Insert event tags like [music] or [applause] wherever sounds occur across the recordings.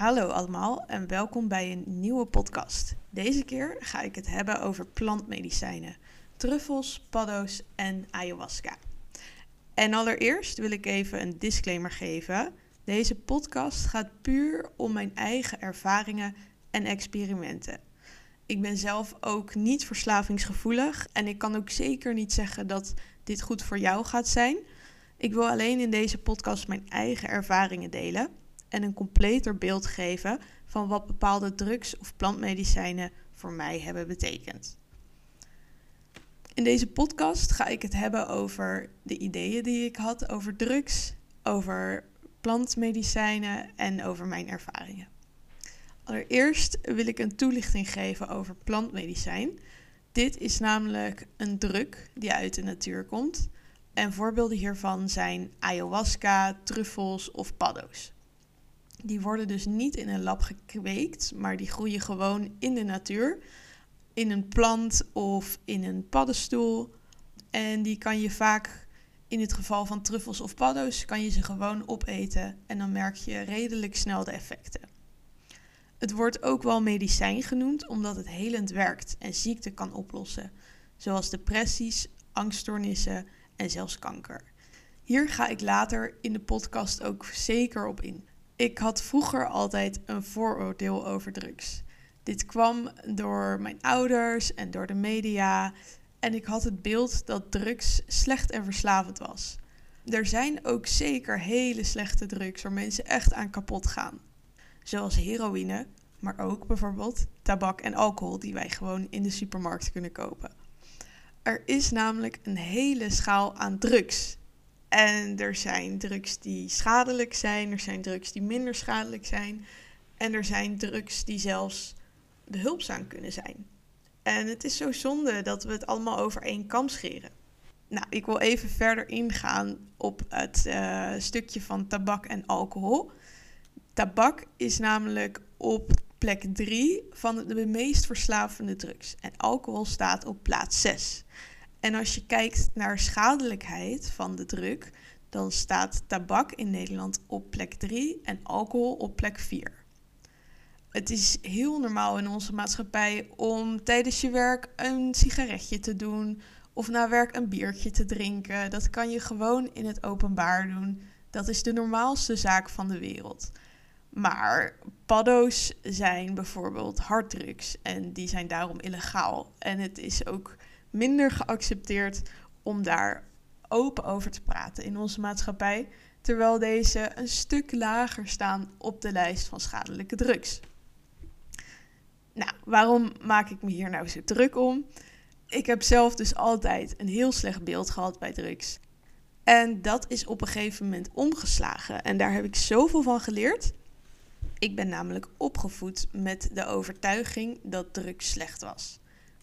Hallo allemaal en welkom bij een nieuwe podcast. Deze keer ga ik het hebben over plantmedicijnen, truffels, paddo's en ayahuasca. En allereerst wil ik even een disclaimer geven. Deze podcast gaat puur om mijn eigen ervaringen en experimenten. Ik ben zelf ook niet verslavingsgevoelig en ik kan ook zeker niet zeggen dat dit goed voor jou gaat zijn. Ik wil alleen in deze podcast mijn eigen ervaringen delen en een completer beeld geven van wat bepaalde drugs of plantmedicijnen voor mij hebben betekend. In deze podcast ga ik het hebben over de ideeën die ik had over drugs, over plantmedicijnen en over mijn ervaringen. Allereerst wil ik een toelichting geven over plantmedicijn. Dit is namelijk een druk die uit de natuur komt. En voorbeelden hiervan zijn ayahuasca, truffels of paddo's. Die worden dus niet in een lab gekweekt, maar die groeien gewoon in de natuur. In een plant of in een paddenstoel. En die kan je vaak, in het geval van truffels of paddo's, kan je ze gewoon opeten. En dan merk je redelijk snel de effecten. Het wordt ook wel medicijn genoemd omdat het helend werkt en ziekte kan oplossen, zoals depressies, angststoornissen en zelfs kanker. Hier ga ik later in de podcast ook zeker op in. Ik had vroeger altijd een vooroordeel over drugs. Dit kwam door mijn ouders en door de media. En ik had het beeld dat drugs slecht en verslavend was. Er zijn ook zeker hele slechte drugs waar mensen echt aan kapot gaan. Zoals heroïne, maar ook bijvoorbeeld tabak en alcohol die wij gewoon in de supermarkt kunnen kopen. Er is namelijk een hele schaal aan drugs en er zijn drugs die schadelijk zijn, er zijn drugs die minder schadelijk zijn. En er zijn drugs die zelfs behulpzaam kunnen zijn. En het is zo zonde dat we het allemaal over één kam scheren. Nou, ik wil even verder ingaan op het uh, stukje van tabak en alcohol. Tabak is namelijk op plek 3 van de meest verslavende drugs. En alcohol staat op plaats 6. En als je kijkt naar schadelijkheid van de druk, dan staat tabak in Nederland op plek 3 en alcohol op plek 4. Het is heel normaal in onze maatschappij om tijdens je werk een sigaretje te doen of na werk een biertje te drinken. Dat kan je gewoon in het openbaar doen. Dat is de normaalste zaak van de wereld. Maar paddo's zijn bijvoorbeeld harddrugs en die zijn daarom illegaal. En het is ook minder geaccepteerd om daar open over te praten in onze maatschappij, terwijl deze een stuk lager staan op de lijst van schadelijke drugs. Nou, waarom maak ik me hier nou zo druk om? Ik heb zelf dus altijd een heel slecht beeld gehad bij drugs. En dat is op een gegeven moment omgeslagen. En daar heb ik zoveel van geleerd. Ik ben namelijk opgevoed met de overtuiging dat drugs slecht was.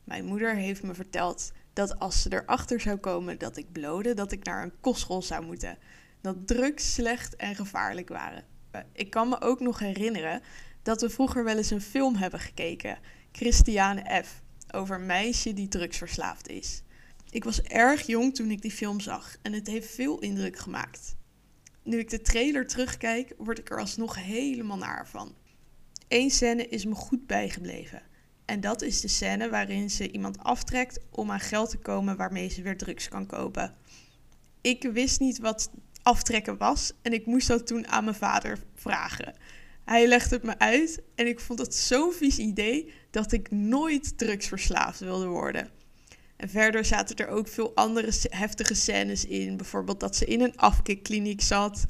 Mijn moeder heeft me verteld dat als ze erachter zou komen dat ik blode, dat ik naar een kostschool zou moeten. Dat drugs slecht en gevaarlijk waren. Eh, ik kan me ook nog herinneren dat we vroeger wel eens een film hebben gekeken, Christiane F., over een meisje die drugsverslaafd is. Ik was erg jong toen ik die film zag en het heeft veel indruk gemaakt. Nu ik de trailer terugkijk, word ik er alsnog helemaal naar van. Eén scène is me goed bijgebleven. En dat is de scène waarin ze iemand aftrekt om aan geld te komen waarmee ze weer drugs kan kopen. Ik wist niet wat aftrekken was en ik moest dat toen aan mijn vader vragen. Hij legde het me uit en ik vond het zo'n vies idee dat ik nooit drugsverslaafd wilde worden. En verder zaten er ook veel andere heftige scènes in. Bijvoorbeeld dat ze in een afkikkliniek zat.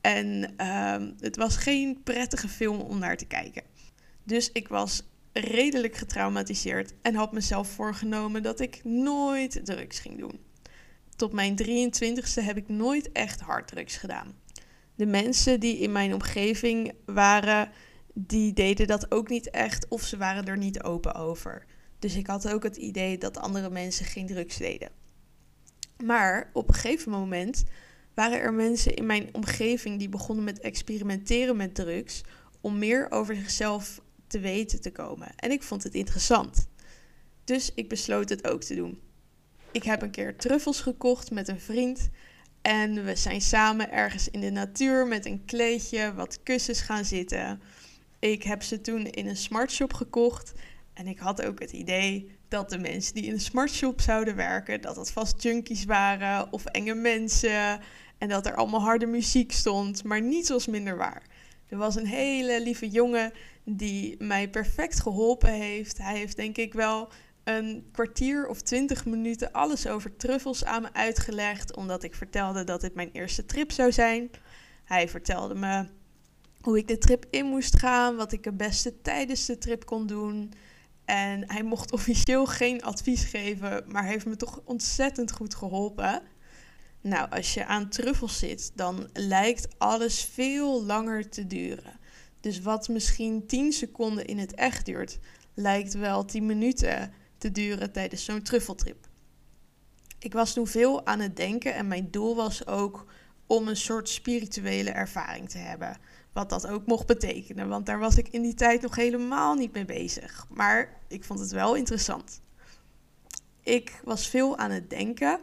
En uh, het was geen prettige film om naar te kijken. Dus ik was redelijk getraumatiseerd en had mezelf voorgenomen dat ik nooit drugs ging doen. Tot mijn 23ste heb ik nooit echt harddrugs gedaan. De mensen die in mijn omgeving waren, die deden dat ook niet echt of ze waren er niet open over. Dus ik had ook het idee dat andere mensen geen drugs deden. Maar op een gegeven moment waren er mensen in mijn omgeving die begonnen met experimenteren met drugs om meer over zichzelf te weten te komen. En ik vond het interessant. Dus ik besloot het ook te doen. Ik heb een keer truffels gekocht met een vriend. En we zijn samen ergens in de natuur met een kleedje, wat kussens gaan zitten. Ik heb ze toen in een smartshop gekocht. En ik had ook het idee dat de mensen die in een smartshop zouden werken, dat het vast junkies waren of enge mensen. En dat er allemaal harde muziek stond, maar niets was minder waar. Er was een hele lieve jongen die mij perfect geholpen heeft. Hij heeft denk ik wel een kwartier of twintig minuten alles over truffels aan me uitgelegd, omdat ik vertelde dat dit mijn eerste trip zou zijn. Hij vertelde me hoe ik de trip in moest gaan, wat ik het beste tijdens de trip kon doen. En hij mocht [laughs] officieel geen advies geven, maar heeft me toch ontzettend goed geholpen. Nou, als je aan truffels zit, dan lijkt alles veel langer te duren. Dus wat misschien 10 seconden in het echt duurt, lijkt wel 10 minuten te duren tijdens zo'n truffeltrip. Ik was toen veel aan het denken en mijn doel was ook om een soort spirituele ervaring te hebben. Wat dat ook mocht betekenen, want daar was ik in die tijd nog helemaal niet mee bezig. Maar ik vond het wel interessant. Ik was veel aan het denken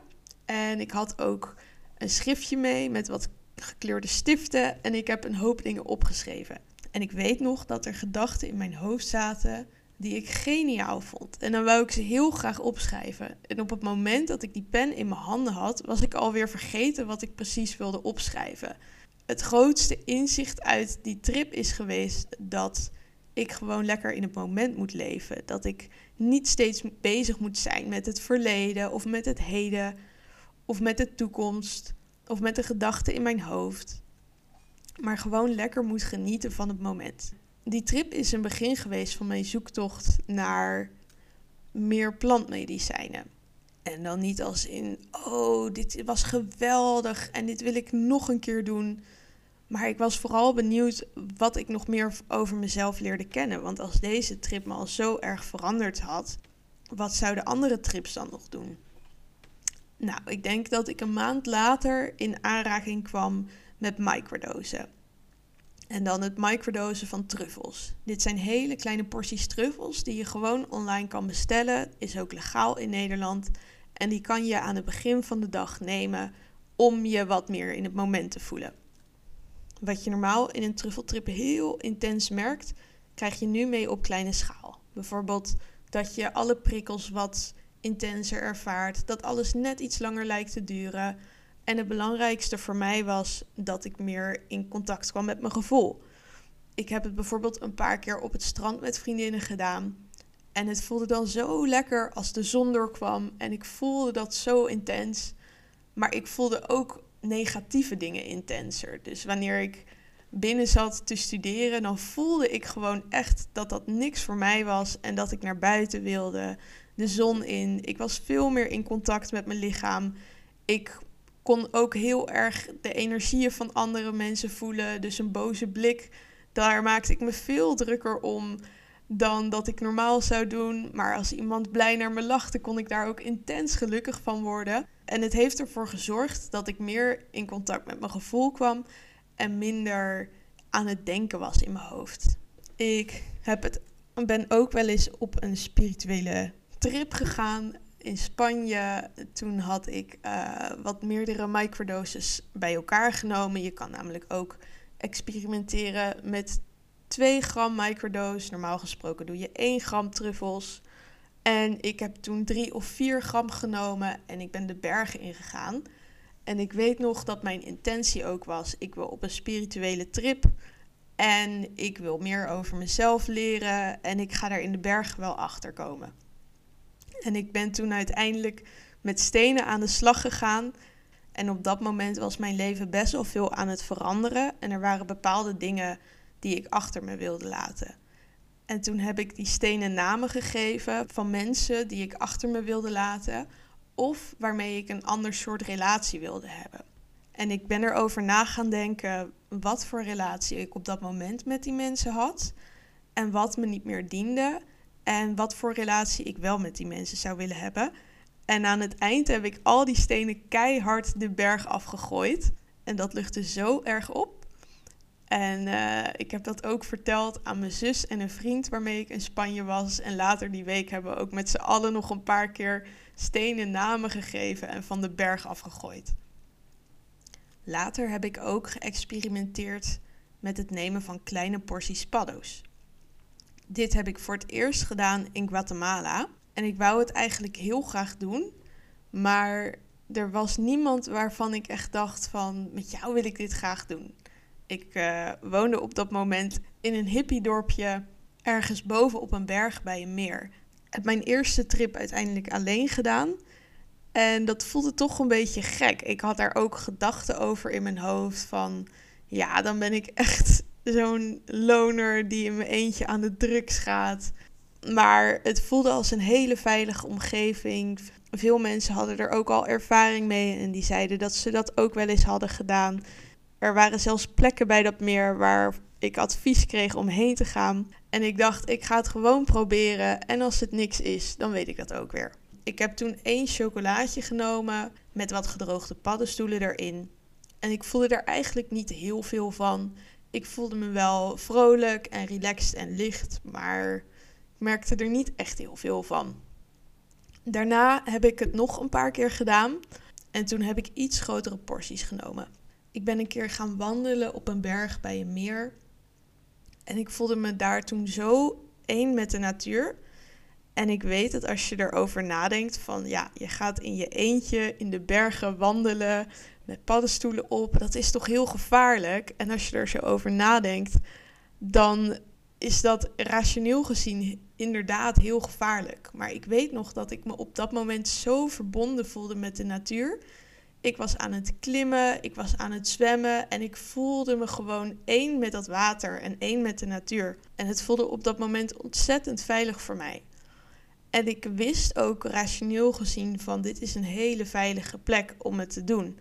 en ik had ook een schriftje mee met wat gekleurde stiften en ik heb een hoop dingen opgeschreven. En ik weet nog dat er gedachten in mijn hoofd zaten die ik geniaal vond. En dan wou ik ze heel graag opschrijven. En op het moment dat ik die pen in mijn handen had, was ik alweer vergeten wat ik precies wilde opschrijven. Het grootste inzicht uit die trip is geweest dat ik gewoon lekker in het moment moet leven. Dat ik niet steeds bezig moet zijn met het verleden of met het heden of met de toekomst of met de gedachten in mijn hoofd. Maar gewoon lekker moet genieten van het moment die trip is een begin geweest van mijn zoektocht naar meer plantmedicijnen. En dan niet als in, oh, dit was geweldig en dit wil ik nog een keer doen. Maar ik was vooral benieuwd wat ik nog meer over mezelf leerde kennen. Want als deze trip me al zo erg veranderd had, wat zouden andere trips dan nog doen? Nou, ik denk dat ik een maand later in aanraking kwam met microdosen. En dan het microdosen van truffels. Dit zijn hele kleine porties truffels die je gewoon online kan bestellen. Is ook legaal in Nederland. En die kan je aan het begin van de dag nemen om je wat meer in het moment te voelen. Wat je normaal in een truffeltrip heel intens merkt, krijg je nu mee op kleine schaal. Bijvoorbeeld dat je alle prikkels wat intenser ervaart, dat alles net iets langer lijkt te duren en het belangrijkste voor mij was dat ik meer in contact kwam met mijn gevoel. Ik heb het bijvoorbeeld een paar keer op het strand met vriendinnen gedaan. En het voelde dan zo lekker als de zon doorkwam. En ik voelde dat zo intens. Maar ik voelde ook negatieve dingen intenser. Dus wanneer ik binnen zat te studeren, dan voelde ik gewoon echt dat dat niks voor mij was. En dat ik naar buiten wilde, de zon in. Ik was veel meer in contact met mijn lichaam. Ik kon ook heel erg de energieën van andere mensen voelen. Dus een boze blik, daar maakte ik me veel drukker om dan dat ik normaal zou doen. Maar als iemand blij naar me lachte, kon ik daar ook intens gelukkig van worden. En het heeft ervoor gezorgd dat ik meer in contact met mijn gevoel kwam en minder aan het denken was in mijn hoofd. Ik heb het, ben ook wel eens op een spirituele trip gegaan in Spanje. Toen had ik uh, wat meerdere microdoses bij elkaar genomen. Je kan namelijk ook experimenteren met 2 gram microdose. Normaal gesproken doe je 1 gram truffels. En ik heb toen 3 of 4 gram genomen en ik ben de bergen ingegaan. En ik weet nog dat mijn intentie ook was: ik wil op een spirituele trip. En ik wil meer over mezelf leren. En ik ga daar in de bergen wel achter komen. En ik ben toen uiteindelijk met stenen aan de slag gegaan. En op dat moment was mijn leven best wel veel aan het veranderen. En er waren bepaalde dingen die ik achter me wilde laten. En toen heb ik die stenen namen gegeven van mensen die ik achter me wilde laten. Of waarmee ik een ander soort relatie wilde hebben. En ik ben erover na gaan denken wat voor relatie ik op dat moment met die mensen had. En wat me niet meer diende. En wat voor relatie ik wel met die mensen zou willen hebben. En aan het eind heb ik al die stenen keihard de berg afgegooid. En dat luchtte zo erg op. En uh, ik heb dat ook verteld aan mijn zus en een vriend waarmee ik in Spanje was. En later die week hebben we ook met z'n allen nog een paar keer stenen namen gegeven en van de berg afgegooid. Later heb ik ook geëxperimenteerd met het nemen van kleine porties paddo's. Dit heb ik voor het eerst gedaan in Guatemala. En ik wou het eigenlijk heel graag doen. Maar er was niemand waarvan ik echt dacht van met jou wil ik dit graag doen. Ik uh, woonde op dat moment in een hippiedorpje ergens boven op een berg bij een meer. Ik heb mijn eerste trip uiteindelijk alleen gedaan. En dat voelde toch een beetje gek. Ik had daar ook gedachten over in mijn hoofd van ja, dan ben ik echt zo'n loner die in mijn eentje aan de drugs gaat. Maar het voelde als een hele veilige omgeving. Veel mensen hadden er ook al ervaring mee en die zeiden dat ze dat ook wel eens hadden gedaan. Er waren zelfs plekken bij dat meer waar ik advies kreeg om heen te gaan. En ik dacht, ik ga het gewoon proberen. En als het niks is, dan weet ik dat ook weer. Ik heb toen één chocolaatje genomen met wat gedroogde paddenstoelen erin. En ik voelde er eigenlijk niet heel veel van. Ik voelde me wel vrolijk en relaxed en licht, maar ik merkte er niet echt heel veel van. Daarna heb ik het nog een paar keer gedaan en toen heb ik iets grotere porties genomen. Ik ben een keer gaan wandelen op een berg bij een meer en ik voelde me daar toen zo één met de natuur. En ik weet dat als je erover nadenkt van ja, je gaat in je eentje in de bergen wandelen met paddenstoelen op, dat is toch heel gevaarlijk. En als je er zo over nadenkt, dan is dat rationeel gezien inderdaad heel gevaarlijk. Maar ik weet nog dat ik me op dat moment zo verbonden voelde met de natuur. Ik was aan het klimmen, ik was aan het zwemmen en ik voelde me gewoon één met dat water en één met de natuur. En het voelde op dat moment ontzettend veilig voor mij. En ik wist ook rationeel gezien van dit is een hele veilige plek om het te doen.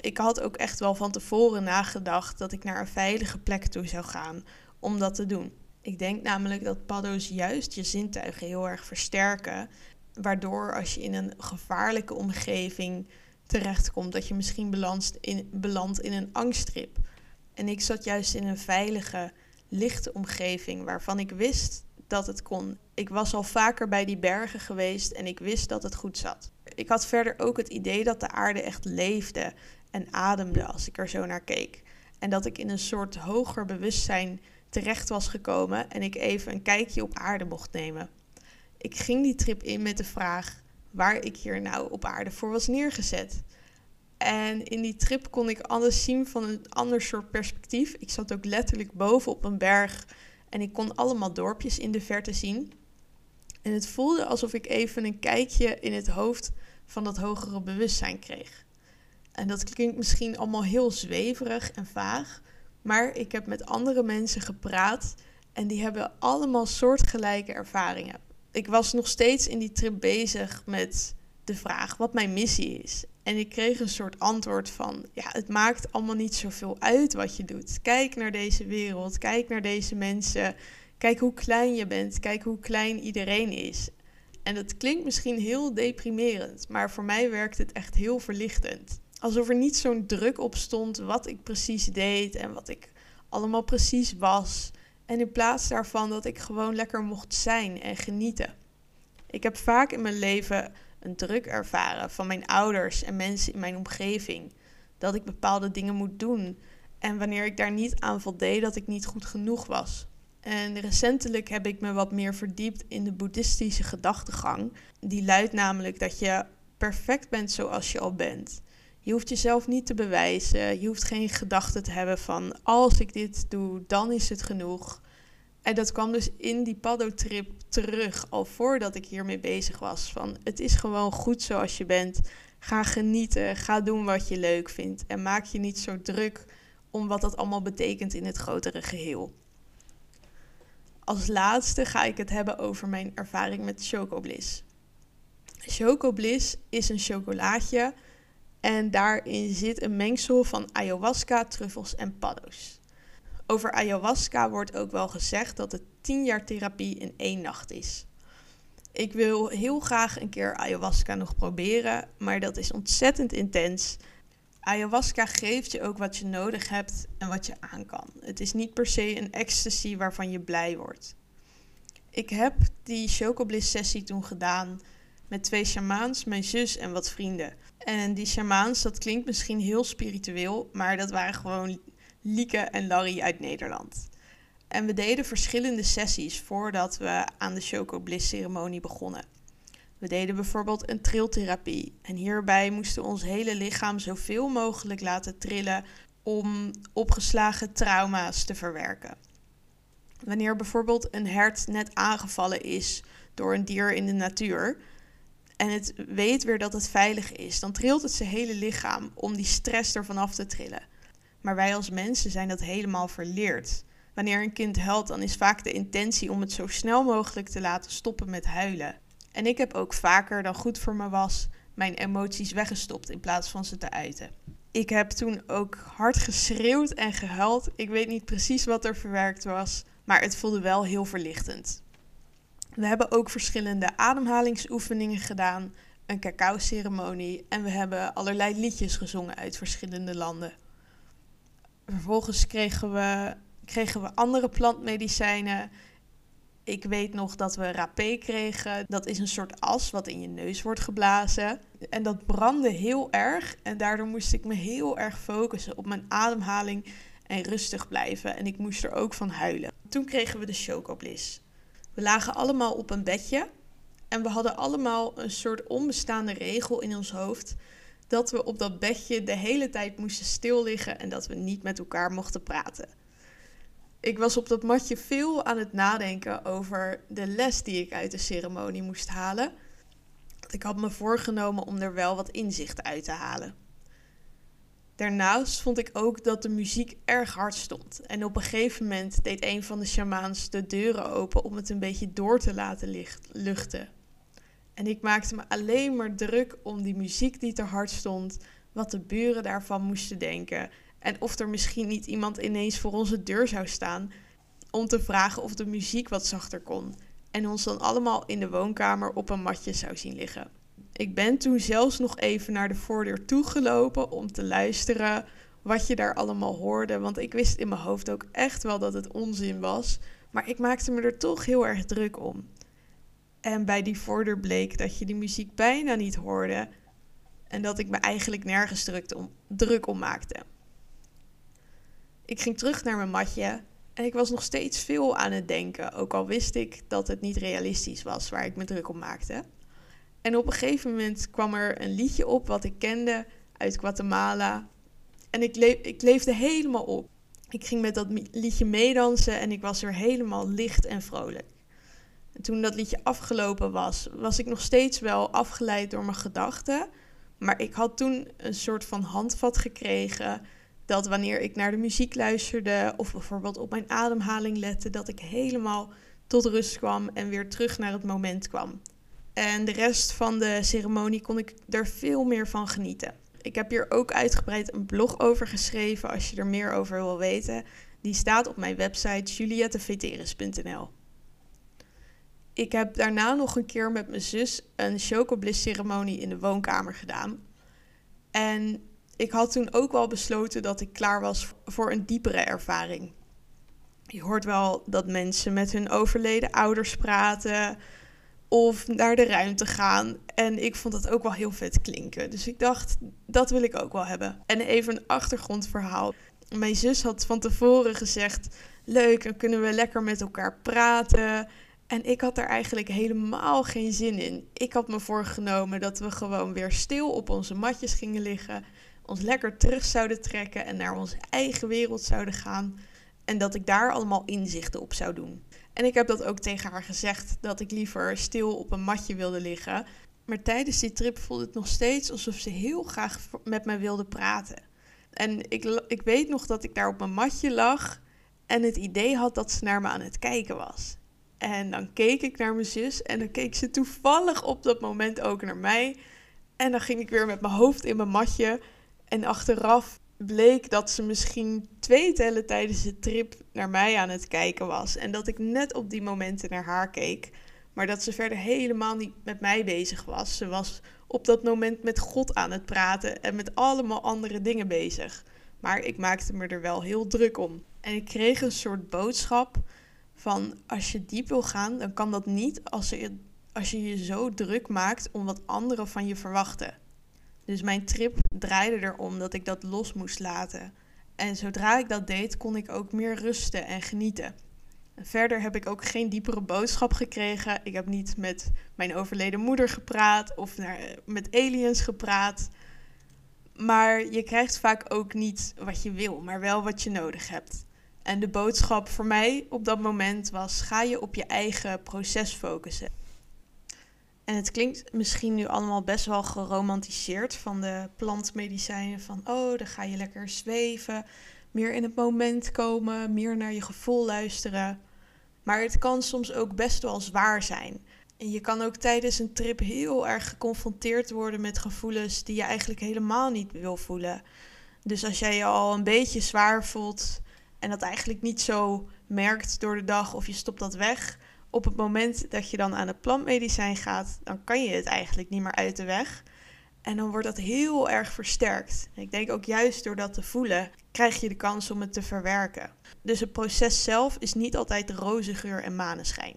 Ik had ook echt wel van tevoren nagedacht dat ik naar een veilige plek toe zou gaan om dat te doen. Ik denk namelijk dat paddo's juist je zintuigen heel erg versterken, waardoor als je in een gevaarlijke omgeving terechtkomt, dat je misschien belandt in, belandt in een angsttrip. En ik zat juist in een veilige, lichte omgeving waarvan ik wist dat het kon. Ik was al vaker bij die bergen geweest en ik wist dat het goed zat. Ik had verder ook het idee dat de aarde echt leefde en ademde als ik er zo naar keek. En dat ik in een soort hoger bewustzijn terecht was gekomen en ik even een kijkje op aarde mocht nemen. Ik ging die trip in met de vraag waar ik hier nou op aarde voor was neergezet. En in die trip kon ik alles zien van een ander soort perspectief. Ik zat ook letterlijk boven op een berg en ik kon allemaal dorpjes in de verte zien. En het voelde alsof ik even een kijkje in het hoofd van dat hogere bewustzijn kreeg. En dat klinkt misschien allemaal heel zweverig en vaag, maar ik heb met andere mensen gepraat en die hebben allemaal soortgelijke ervaringen. Ik was nog steeds in die trip bezig met de vraag wat mijn missie is. En ik kreeg een soort antwoord van: ja, het maakt allemaal niet zoveel uit wat je doet. Kijk naar deze wereld, kijk naar deze mensen, kijk hoe klein je bent, kijk hoe klein iedereen is. En dat klinkt misschien heel deprimerend, maar voor mij werkt het echt heel verlichtend. Alsof er niet zo'n druk op stond wat ik precies deed en wat ik allemaal precies was. En in plaats daarvan dat ik gewoon lekker mocht zijn en genieten. Ik heb vaak in mijn leven een druk ervaren van mijn ouders en mensen in mijn omgeving. Dat ik bepaalde dingen moet doen. En wanneer ik daar niet aan voldeed, dat ik niet goed genoeg was. En recentelijk heb ik me wat meer verdiept in de boeddhistische gedachtegang. Die luidt namelijk dat je perfect bent zoals je al bent. Je hoeft jezelf niet te bewijzen. Je hoeft geen gedachte te hebben van als ik dit doe, dan is het genoeg. En dat kwam dus in die paddo-trip terug, al voordat ik hiermee bezig was. Van het is gewoon goed zoals je bent. Ga genieten, ga doen wat je leuk vindt. En maak je niet zo druk om wat dat allemaal betekent in het grotere geheel. Als laatste ga ik het hebben over mijn ervaring met Chocobliss. Chocobliss is een chocolaatje en daarin zit een mengsel van ayahuasca, truffels en paddo's. Over ayahuasca wordt ook wel gezegd dat het 10 jaar therapie in één nacht is. Ik wil heel graag een keer ayahuasca nog proberen, maar dat is ontzettend intens. Ayahuasca geeft je ook wat je nodig hebt en wat je aan kan. Het is niet per se een ecstasy waarvan je blij wordt. Ik heb die chocobliss sessie toen gedaan met twee shamaans, mijn zus en wat vrienden. En die shamaans, dat klinkt misschien heel spiritueel, maar dat waren gewoon Lieke en Larry uit Nederland. En we deden verschillende sessies voordat we aan de Choco Bliss ceremonie begonnen. We deden bijvoorbeeld een triltherapie. En hierbij moesten we ons hele lichaam zoveel mogelijk laten trillen om opgeslagen trauma's te verwerken. Wanneer bijvoorbeeld een hert net aangevallen is door een dier in de natuur en het weet weer dat het veilig is, dan trilt het zijn hele lichaam om die stress ervan af te trillen. Maar wij als mensen zijn dat helemaal verleerd. Wanneer een kind huilt, dan is vaak de intentie om het zo snel mogelijk te laten stoppen met huilen. En ik heb ook vaker dan goed voor me was mijn emoties weggestopt in plaats van ze te uiten. Ik heb toen ook hard geschreeuwd en gehuild. Ik weet niet precies wat er verwerkt was, maar het voelde wel heel verlichtend. We hebben ook verschillende ademhalingsoefeningen gedaan, een cacao-ceremonie en we hebben allerlei liedjes gezongen uit verschillende landen. Vervolgens kregen we, kregen we andere plantmedicijnen ik weet nog dat we rapé kregen. Dat is een soort as wat in je neus wordt geblazen. En dat brandde heel erg. En daardoor moest ik me heel erg focussen op mijn ademhaling en rustig blijven. En ik moest er ook van huilen. Toen kregen we de chocobliss. We lagen allemaal op een bedje. En we hadden allemaal een soort onbestaande regel in ons hoofd. Dat we op dat bedje de hele tijd moesten stil liggen en dat we niet met elkaar mochten praten ik was op dat matje veel aan het nadenken over de les die ik uit de ceremonie moest halen. Ik had me voorgenomen om er wel wat inzicht uit te halen. Daarnaast vond ik ook dat de muziek erg hard stond. En op een gegeven moment deed een van de shamaans de deuren open om het een beetje door te laten luchten. En ik maakte me alleen maar druk om die muziek die te hard stond, wat de buren daarvan moesten denken en of er misschien niet iemand ineens voor onze deur zou staan om te vragen of de muziek wat zachter kon. En ons dan allemaal in de woonkamer op een matje zou zien liggen. Ik ben toen zelfs nog even naar de voordeur toegelopen om te luisteren wat je daar allemaal hoorde. Want ik wist in mijn hoofd ook echt wel dat het onzin was. Maar ik maakte me er toch heel erg druk om. En bij die voordeur bleek dat je die muziek bijna niet hoorde. En dat ik me eigenlijk nergens druk om, maakte. Ik ging terug naar mijn matje en ik was nog steeds veel aan het denken, ook al wist ik dat het niet realistisch was waar ik me druk om maakte. En op een gegeven moment kwam er een liedje op wat ik kende uit Guatemala. En ik, ik leefde helemaal op. Ik ging met dat liedje meedansen en ik was weer helemaal licht en vrolijk. En toen dat liedje afgelopen was, was ik nog steeds wel afgeleid door mijn gedachten. Maar ik had toen een soort van handvat gekregen dat wanneer ik naar de muziek luisterde of bijvoorbeeld op mijn ademhaling lette, dat ik helemaal tot rust kwam en weer terug naar het moment kwam. En de rest van de ceremonie kon ik er veel meer van genieten. Ik heb hier ook uitgebreid een blog over geschreven als je er meer over wil weten. Die staat op mijn website julietteveteris.nl. Ik heb daarna nog een keer met mijn zus een chocobliss ceremonie in de woonkamer gedaan. En ik had toen ook wel besloten dat ik klaar was voor een diepere ervaring. Je hoort wel dat mensen met hun overleden ouders praten of naar de ruimte gaan. En ik vond dat ook wel heel vet klinken. Dus ik dacht, dat wil ik ook wel hebben. En even een achtergrondverhaal. Mijn zus had van tevoren gezegd: Leuk, dan kunnen we lekker met elkaar praten. En ik had er eigenlijk helemaal geen zin in. Ik had me voorgenomen dat we gewoon weer stil op onze matjes gingen liggen ons lekker terug zouden trekken en naar onze eigen wereld zouden gaan. En dat ik daar allemaal inzichten op zou doen. En ik heb dat ook tegen haar gezegd, dat ik liever stil op een matje wilde liggen. Maar tijdens die trip voelde het nog steeds alsof ze heel graag met mij wilde praten. En ik, ik weet nog dat ik daar op mijn matje lag en het idee had dat ze naar me aan het kijken was. En dan keek ik naar mijn zus en dan keek ze toevallig op dat moment ook naar mij. En dan ging ik weer met mijn hoofd in mijn matje en achteraf bleek dat ze misschien twee tellen tijdens de trip naar mij aan het kijken was. En dat ik net op die momenten naar haar keek. Maar dat ze verder helemaal niet met mij bezig was. Ze was op dat moment met God aan het praten en met allemaal andere dingen bezig. Maar ik maakte me er wel heel druk om. En ik kreeg een soort boodschap van als je diep wil gaan, dan kan dat niet als je, als je je zo druk maakt om wat anderen van je verwachten. Dus mijn trip draaide erom dat ik dat los moest laten. En zodra ik dat deed, kon ik ook meer rusten en genieten. Verder heb ik ook geen diepere boodschap gekregen. Ik heb niet met mijn overleden moeder gepraat of naar, met aliens gepraat. Maar je krijgt vaak ook niet wat je wil, maar wel wat je nodig hebt. En de boodschap voor mij op dat moment was: ga je op je eigen proces focussen. En het klinkt misschien nu allemaal best wel geromantiseerd van de plantmedicijnen. Van oh, dan ga je lekker zweven, meer in het moment komen, meer naar je gevoel luisteren. Maar het kan soms ook best wel zwaar zijn. En je kan ook tijdens een trip heel erg geconfronteerd worden met gevoelens die je eigenlijk helemaal niet wil voelen. Dus als jij je al een beetje zwaar voelt en dat eigenlijk niet zo merkt door de dag of je stopt dat weg, op het moment dat je dan aan het plantmedicijn gaat, dan kan je het eigenlijk niet meer uit de weg. En dan wordt dat heel erg versterkt. ik denk ook juist door dat te voelen, krijg je de kans om het te verwerken. Dus het proces zelf is niet altijd roze geur en maneschijn.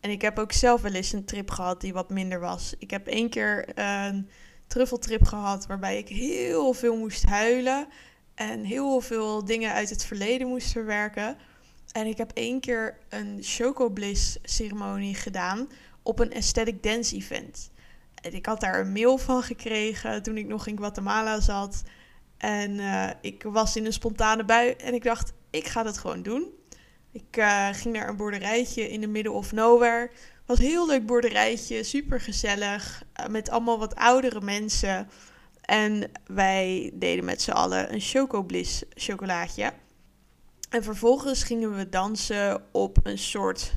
En ik heb ook zelf wel eens een trip gehad die wat minder was. Ik heb één keer een truffeltrip gehad waarbij ik heel veel moest huilen en heel veel dingen uit het verleden moest verwerken. En ik heb één keer een Chocobliss ceremonie gedaan op een aesthetic dance event. En ik had daar een mail van gekregen toen ik nog in Guatemala zat. En uh, ik was in een spontane bui en ik dacht, ik ga dat gewoon doen. Ik uh, ging naar een boerderijtje in de middle of nowhere. Was een heel leuk boerderijtje, super gezellig, uh, met allemaal wat oudere mensen. En wij deden met z'n allen een Chocobliss chocolaatje. En vervolgens gingen we dansen op een soort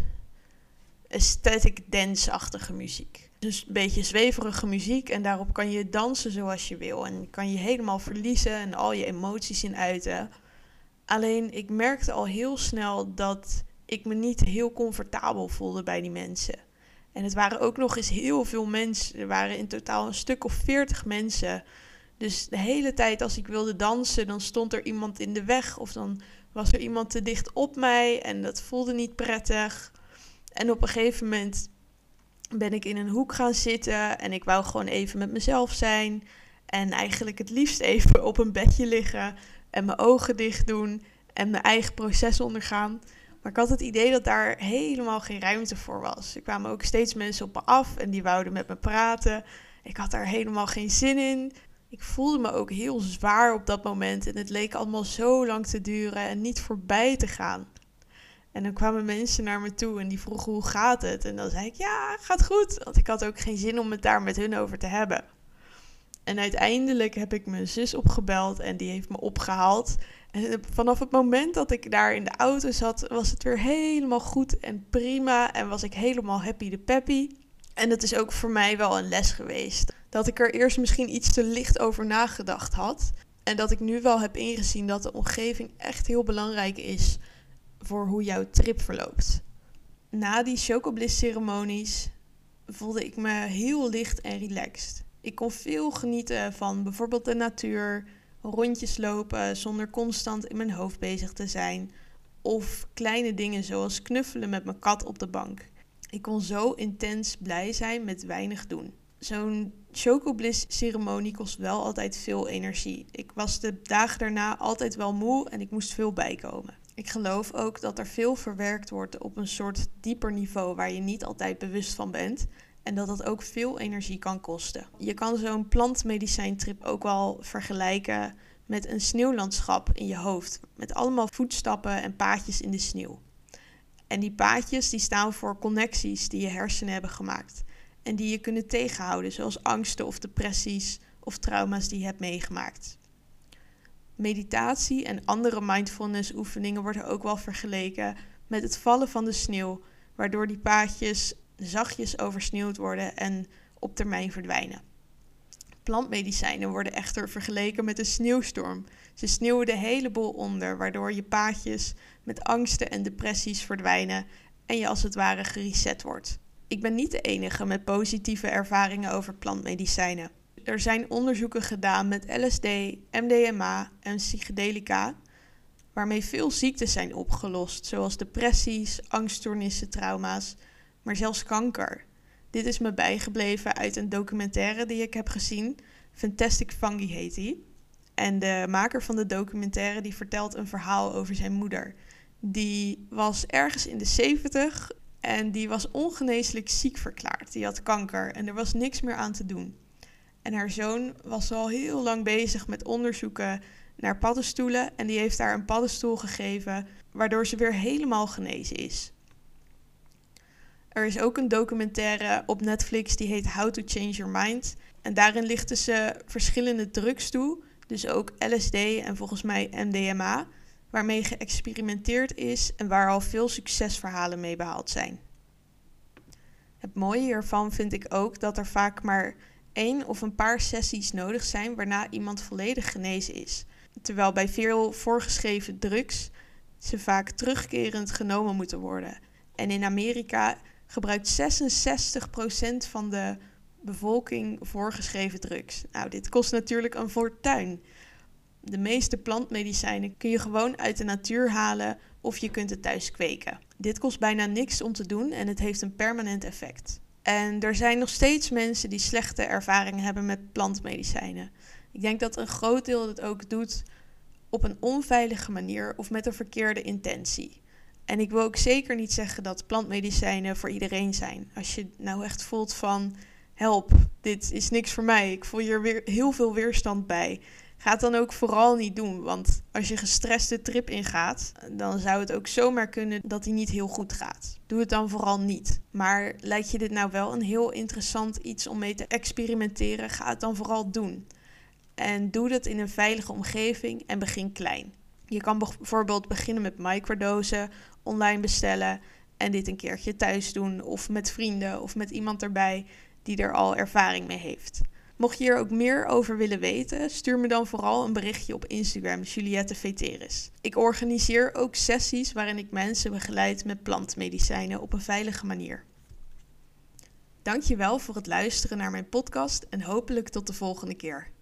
aesthetic dance-achtige muziek. Dus een beetje zweverige muziek en daarop kan je dansen zoals je wil. En kan je helemaal verliezen en al je emoties in uiten. Alleen ik merkte al heel snel dat ik me niet heel comfortabel voelde bij die mensen. En het waren ook nog eens heel veel mensen. Er waren in totaal een stuk of veertig mensen. Dus de hele tijd als ik wilde dansen, dan stond er iemand in de weg. Of dan was er iemand te dicht op mij en dat voelde niet prettig. En op een gegeven moment ben ik in een hoek gaan zitten en ik wou gewoon even met mezelf zijn. En eigenlijk het liefst even op een bedje liggen en mijn ogen dicht doen en mijn eigen proces ondergaan. Maar ik had het idee dat daar helemaal geen ruimte voor was. Er kwamen ook steeds mensen op me af en die wouden met me praten. Ik had daar helemaal geen zin in. Ik voelde me ook heel zwaar op dat moment en het leek allemaal zo lang te duren en niet voorbij te gaan. En dan kwamen mensen naar me toe en die vroegen hoe gaat het? En dan zei ik ja, gaat goed. Want ik had ook geen zin om het daar met hun over te hebben. En uiteindelijk heb ik mijn zus opgebeld en die heeft me opgehaald. En vanaf het moment dat ik daar in de auto zat, was het weer helemaal goed en prima. En was ik helemaal happy de peppy. En dat is ook voor mij wel een les geweest. Dat ik er eerst misschien iets te licht over nagedacht had. En dat ik nu wel heb ingezien dat de omgeving echt heel belangrijk is voor hoe jouw trip verloopt. Na die chocobliss ceremonies voelde ik me heel licht en relaxed. Ik kon veel genieten van bijvoorbeeld de natuur, rondjes lopen zonder constant in mijn hoofd bezig te zijn. Of kleine dingen zoals knuffelen met mijn kat op de bank. Ik kon zo intens blij zijn met weinig doen. Zo'n chocobliss ceremonie kost wel altijd veel energie. Ik was de dagen daarna altijd wel moe en ik moest veel bijkomen. Ik geloof ook dat er veel verwerkt wordt op een soort dieper niveau waar je niet altijd bewust van bent. En dat dat ook veel energie kan kosten. Je kan zo'n plantmedicijntrip ook wel vergelijken met een sneeuwlandschap in je hoofd. Met allemaal voetstappen en paadjes in de sneeuw. En die paadjes die staan voor connecties die je hersenen hebben gemaakt. En die je kunnen tegenhouden, zoals angsten of depressies of trauma's die je hebt meegemaakt. Meditatie en andere mindfulness oefeningen worden ook wel vergeleken met het vallen van de sneeuw, waardoor die paadjes zachtjes oversneeuwd worden en op termijn verdwijnen. Plantmedicijnen worden echter vergeleken met een sneeuwstorm. Ze sneeuwen de hele boel onder, waardoor je paadjes met angsten en depressies verdwijnen en je als het ware gereset wordt. Ik ben niet de enige met positieve ervaringen over plantmedicijnen. Er zijn onderzoeken gedaan met LSD, MDMA en psychedelica, waarmee veel ziektes zijn opgelost, zoals depressies, angststoornissen, trauma's, maar zelfs kanker. Dit is me bijgebleven uit een documentaire die ik heb gezien. Fantastic Fungi heet die. En de maker van de documentaire die vertelt een verhaal over zijn moeder Die was ergens in de 70 en die was ongeneeslijk ziek verklaard. Die had kanker en er was niks meer aan te doen. En haar zoon was al heel lang bezig met onderzoeken naar paddenstoelen en die heeft haar een paddenstoel gegeven, waardoor ze weer helemaal genezen is. Er is ook een documentaire op Netflix die heet How to Change Your Mind. En daarin lichten ze verschillende drugs toe, dus ook LSD en volgens mij MDMA, waarmee geëxperimenteerd is en waar al veel succesverhalen mee behaald zijn. Het mooie hiervan vind ik ook dat er vaak maar één of een paar sessies nodig zijn waarna iemand volledig genezen is. Terwijl bij veel voorgeschreven drugs ze vaak terugkerend genomen moeten worden. En in Amerika gebruikt 66% van de bevolking voorgeschreven drugs. Nou, dit kost natuurlijk een fortuin. De meeste plantmedicijnen kun je gewoon uit de natuur halen of je kunt het thuis kweken. Dit kost bijna niks om te doen en het heeft een permanent effect. En er zijn nog steeds mensen die slechte ervaringen hebben met plantmedicijnen. Ik denk dat een groot deel het ook doet op een onveilige manier of met een verkeerde intentie. En ik wil ook zeker niet zeggen dat plantmedicijnen voor iedereen zijn. Als je nou echt voelt van help, dit is niks voor mij. Ik voel hier weer heel veel weerstand bij. Ga het dan ook vooral niet doen. Want als je gestrest de trip ingaat, dan zou het ook zomaar kunnen dat die niet heel goed gaat. Doe het dan vooral niet. Maar lijkt je dit nou wel een heel interessant iets om mee te experimenteren? Ga het dan vooral doen. En doe dat in een veilige omgeving en begin klein. Je kan bijvoorbeeld beginnen met microdosen, online bestellen en dit een keertje thuis doen of met vrienden of met iemand erbij die er al ervaring mee heeft. Mocht je hier ook meer over willen weten, stuur me dan vooral een berichtje op Instagram, Juliette Veteris. Ik organiseer ook sessies waarin ik mensen begeleid met plantmedicijnen op een veilige manier. Dankjewel voor het luisteren naar mijn podcast en hopelijk tot de volgende keer.